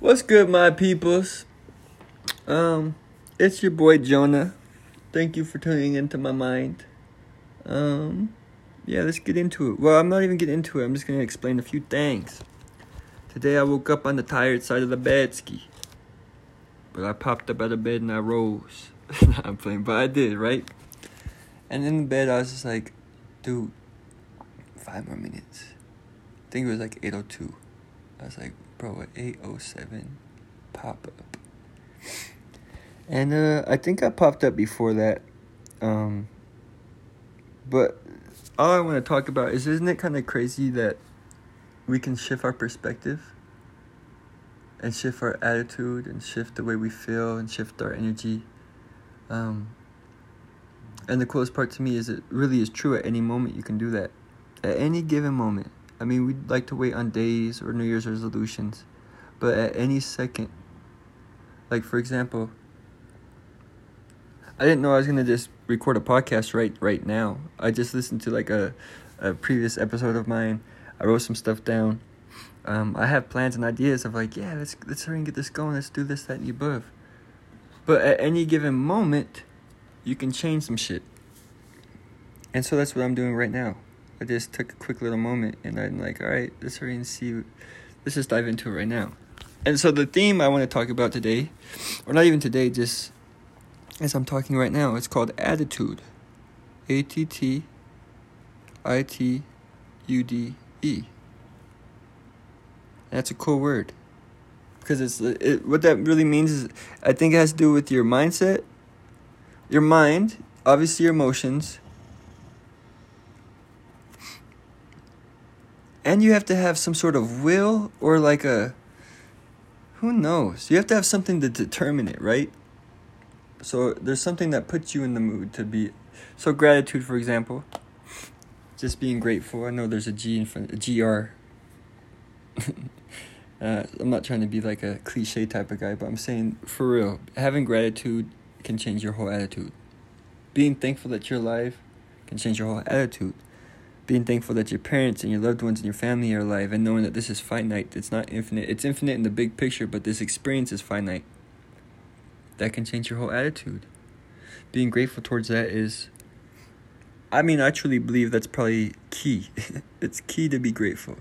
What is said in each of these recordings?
What's good, my peoples? Um, it's your boy Jonah. Thank you for tuning into my mind. Um, yeah, let's get into it. Well, I'm not even getting into it. I'm just gonna explain a few things. Today I woke up on the tired side of the bed ski. But I popped up out of bed and I rose. I'm playing, but I did, right? And in the bed I was just like, dude, five more minutes. I think it was like 802. I was like, bro, at 807, pop up. And uh, I think I popped up before that. Um, but all I want to talk about is isn't it kind of crazy that we can shift our perspective and shift our attitude and shift the way we feel and shift our energy. Um, and the coolest part to me is it really is true at any moment you can do that. At any given moment. I mean, we'd like to wait on days or New Year's resolutions, but at any second, like for example, I didn't know I was gonna just record a podcast right right now. I just listened to like a, a previous episode of mine. I wrote some stuff down. Um, I have plans and ideas of like, yeah, let's let's hurry and get this going. Let's do this, that, and the above. But at any given moment, you can change some shit. And so that's what I'm doing right now. I just took a quick little moment and I'm like, all right, let's hurry and see. Let's just dive into it right now. And so the theme I want to talk about today, or not even today, just as I'm talking right now, it's called attitude. A T T I T U D E. That's a cool word. Because it's it, what that really means is I think it has to do with your mindset, your mind, obviously your emotions, and you have to have some sort of will or like a who knows? You have to have something to determine it right? So there's something that puts you in the mood to be so gratitude for example just being grateful. I know there's a g in front a gr uh, i'm not trying to be like a cliche type of guy but i'm saying for real having gratitude can change your whole attitude. Being thankful that you're alive can change your whole attitude being thankful that your parents and your loved ones and your family are alive and knowing that this is finite. It's not infinite. It's infinite in the big picture but this experience is finite. That can change your whole attitude. Being grateful towards that is i mean i truly believe that's probably key. It's key to be grateful.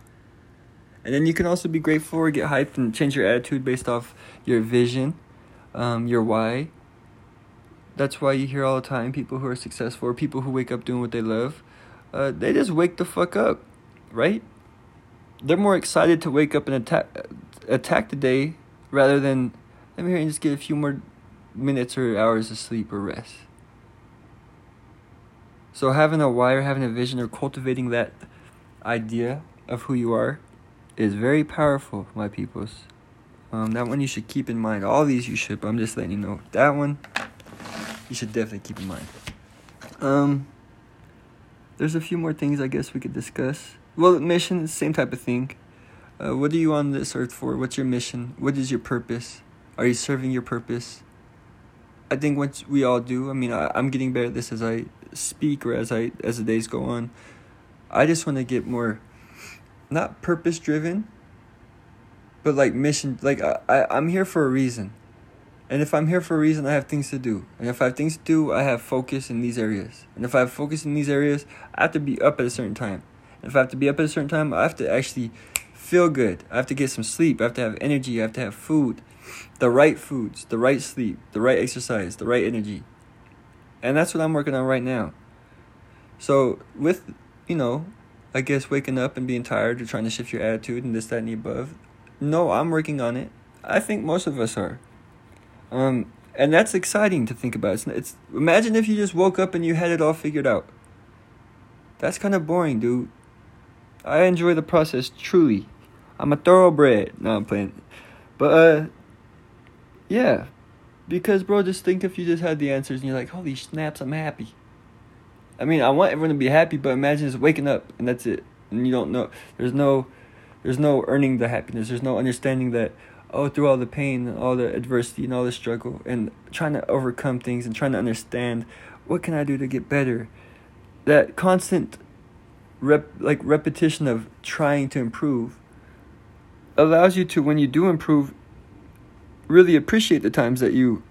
And then you can also be grateful or get hyped and change your attitude based off your vision um, your why. That's why you hear all the time people who are successful or people who wake up doing what they love uh, they just wake the fuck up, right? They're more excited to wake up and attack attack the day rather than let me hear and just get a few more minutes or hours of sleep or rest. So having a why or having a vision or cultivating that idea of who you are is very powerful, my peoples. Um, that one you should keep in mind. All these you should, but I'm just letting you know. That one you should definitely keep in mind. Um there's a few more things I guess we could discuss. Well, mission same type of thing. Uh, what are you on this earth for? What's your mission? What is your purpose? Are you serving your purpose? I think once we all do. I mean, I, I'm getting better at this as I speak or as I as the days go on. I just want to get more, not purpose driven, but like mission. Like I, I I'm here for a reason. And if I'm here for a reason, I have things to do. And if I have things to do, I have focus in these areas. And if I have focus in these areas, I have to be up at a certain time. And if I have to be up at a certain time, I have to actually feel good. I have to get some sleep. I have to have energy. I have to have food. The right foods, the right sleep, the right exercise, the right energy. And that's what I'm working on right now. So, with, you know, I guess waking up and being tired or trying to shift your attitude and this, that, and the above, no, I'm working on it. I think most of us are. Um, and that's exciting to think about. It's, it's imagine if you just woke up and you had it all figured out. That's kind of boring, dude. I enjoy the process truly. I'm a thoroughbred. No, I'm playing. But uh, yeah, because bro, just think if you just had the answers and you're like, holy snaps, I'm happy. I mean, I want everyone to be happy, but imagine just waking up and that's it, and you don't know. There's no, there's no earning the happiness. There's no understanding that oh, through all the pain and all the adversity and all the struggle and trying to overcome things and trying to understand what can I do to get better. That constant rep like repetition of trying to improve allows you to when you do improve really appreciate the times that you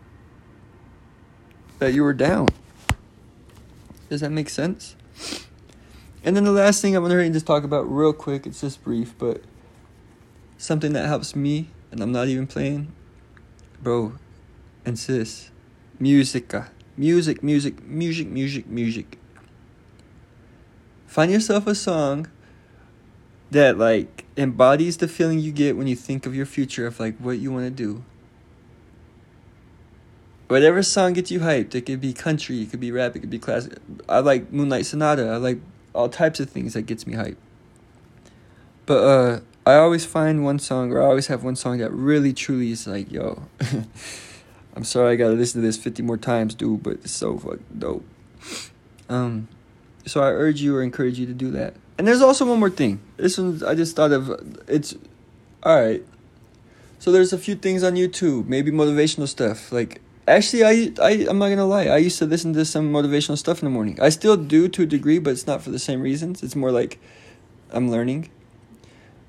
that you were down. Does that make sense? And then the last thing I want to just talk about real quick, it's just brief, but something that helps me, and I'm not even playing, bro, and sis, musica. Music, music, music, music, music. Find yourself a song that like embodies the feeling you get when you think of your future of like what you want to do. Whatever song gets you hyped, it could be country, it could be rap, it could be classic. I like Moonlight Sonata. I like all types of things that gets me hyped. But uh I always find one song or I always have one song that really truly is like, yo, I'm sorry I gotta listen to this 50 more times, dude, but it's so fucking dope. Um so I urge you or encourage you to do that. And there's also one more thing. This one I just thought of. It's all right. So there's a few things on YouTube, maybe motivational stuff. Like actually, I I I'm not gonna lie. I used to listen to some motivational stuff in the morning. I still do to a degree, but it's not for the same reasons. It's more like I'm learning.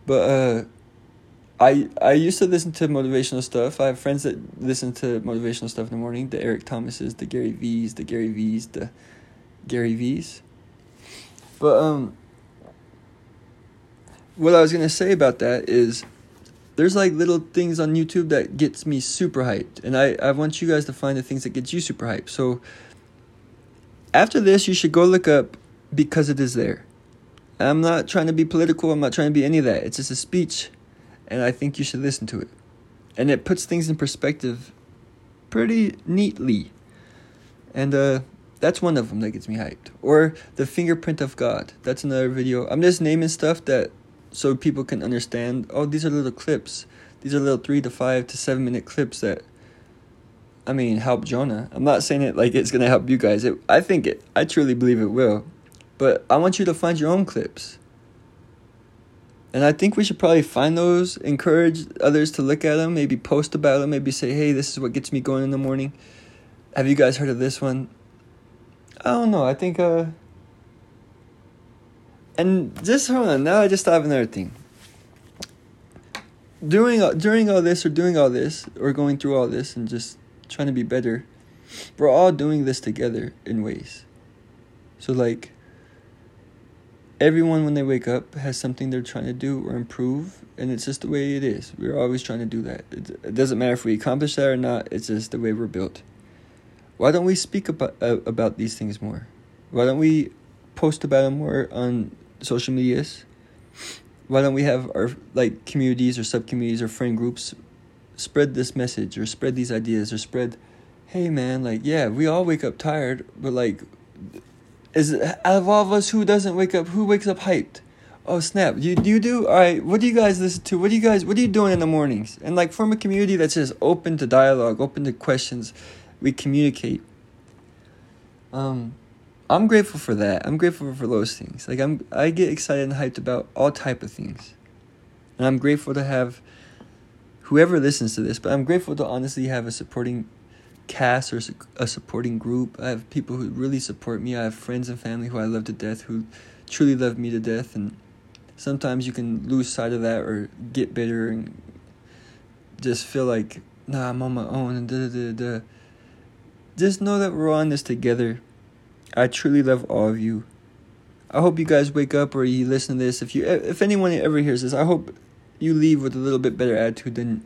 But uh, I I used to listen to motivational stuff. I have friends that listen to motivational stuff in the morning. The Eric Thomases, the Gary V's, the Gary V's, the Gary V's. But um what I was gonna say about that is there's like little things on YouTube that gets me super hyped. And I, I want you guys to find the things that get you super hyped. So after this you should go look up because it is there. I'm not trying to be political, I'm not trying to be any of that. It's just a speech and I think you should listen to it. And it puts things in perspective pretty neatly. And uh that's one of them that gets me hyped. Or the fingerprint of God. That's another video. I'm just naming stuff that so people can understand oh these are little clips these are little three to five to seven minute clips that i mean help jonah i'm not saying it like it's to help you guys it, i think it i truly believe it will but i want you to find your own clips and i think we should probably find those encourage others to look at them maybe post about them maybe say hey this is what gets me going in the morning have you guys heard of this one i don't know i think uh and just hold on. Now I just of another thing. During during all this, or doing all this, or going through all this, and just trying to be better, we're all doing this together in ways. So like. Everyone, when they wake up, has something they're trying to do or improve, and it's just the way it is. We're always trying to do that. It, it doesn't matter if we accomplish that or not. It's just the way we're built. Why don't we speak about uh, about these things more? Why don't we post about them more on social medias why don't we have our like communities or sub communities or friend groups spread this message or spread these ideas or spread hey man like yeah we all wake up tired but like is out of all of us who doesn't wake up who wakes up hyped oh snap you do you do all right what do you guys listen to what do you guys what are you doing in the mornings and like form a community that's just open to dialogue open to questions we communicate um I'm grateful for that. I'm grateful for those things. Like I'm I get excited and hyped about all type of things. And I'm grateful to have whoever listens to this, but I'm grateful to honestly have a supporting cast or a supporting group. I have people who really support me. I have friends and family who I love to death who truly love me to death and sometimes you can lose sight of that or get bitter and just feel like nah, I'm on my own and da da da da. Just know that we're on this together I truly love all of you. I hope you guys wake up or you listen to this. If you, if anyone ever hears this, I hope you leave with a little bit better attitude than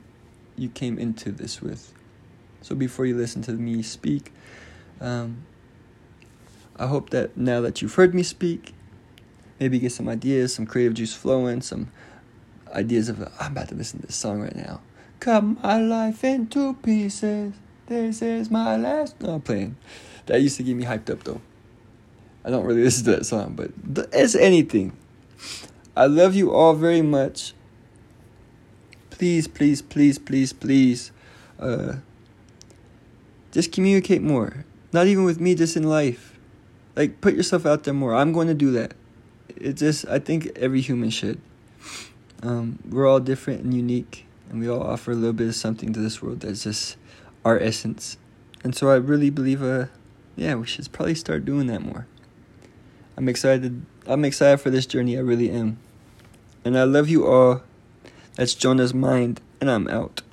you came into this with. So before you listen to me speak, um, I hope that now that you've heard me speak, maybe get some ideas, some creative juice flowing, some ideas of I'm about to listen to this song right now. Cut my life into pieces. This is my last. No, I'm playing. That used to get me hyped up though. I don't really listen to that song, but it's anything. I love you all very much. Please, please, please, please, please, uh, just communicate more. Not even with me, just in life. Like, put yourself out there more. I'm going to do that. It just, I think every human should. Um, we're all different and unique, and we all offer a little bit of something to this world that's just our essence. And so I really believe, uh, yeah, we should probably start doing that more. I'm excited. I'm excited for this journey. I really am. And I love you all. That's Jonah's mind, and I'm out.